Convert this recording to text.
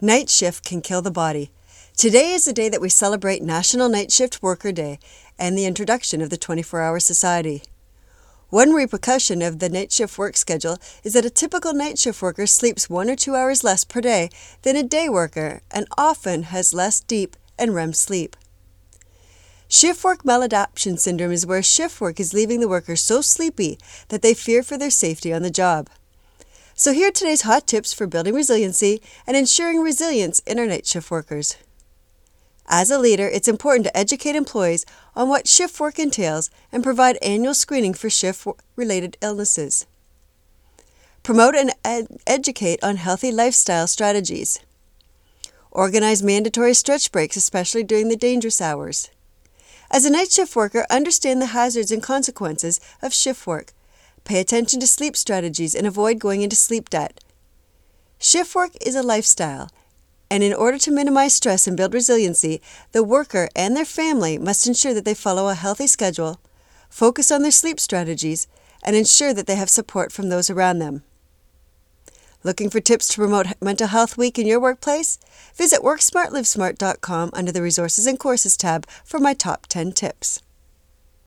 Night shift can kill the body. Today is the day that we celebrate National Night Shift Worker Day and the introduction of the 24 Hour Society. One repercussion of the night shift work schedule is that a typical night shift worker sleeps one or two hours less per day than a day worker and often has less deep and REM sleep. Shift work maladaptation syndrome is where shift work is leaving the worker so sleepy that they fear for their safety on the job. So, here are today's hot tips for building resiliency and ensuring resilience in our night shift workers. As a leader, it's important to educate employees on what shift work entails and provide annual screening for shift related illnesses. Promote and ed- educate on healthy lifestyle strategies. Organize mandatory stretch breaks, especially during the dangerous hours. As a night shift worker, understand the hazards and consequences of shift work. Pay attention to sleep strategies and avoid going into sleep debt. Shift work is a lifestyle, and in order to minimize stress and build resiliency, the worker and their family must ensure that they follow a healthy schedule, focus on their sleep strategies, and ensure that they have support from those around them. Looking for tips to promote Mental Health Week in your workplace? Visit WorkSmartLivesmart.com under the Resources and Courses tab for my top 10 tips.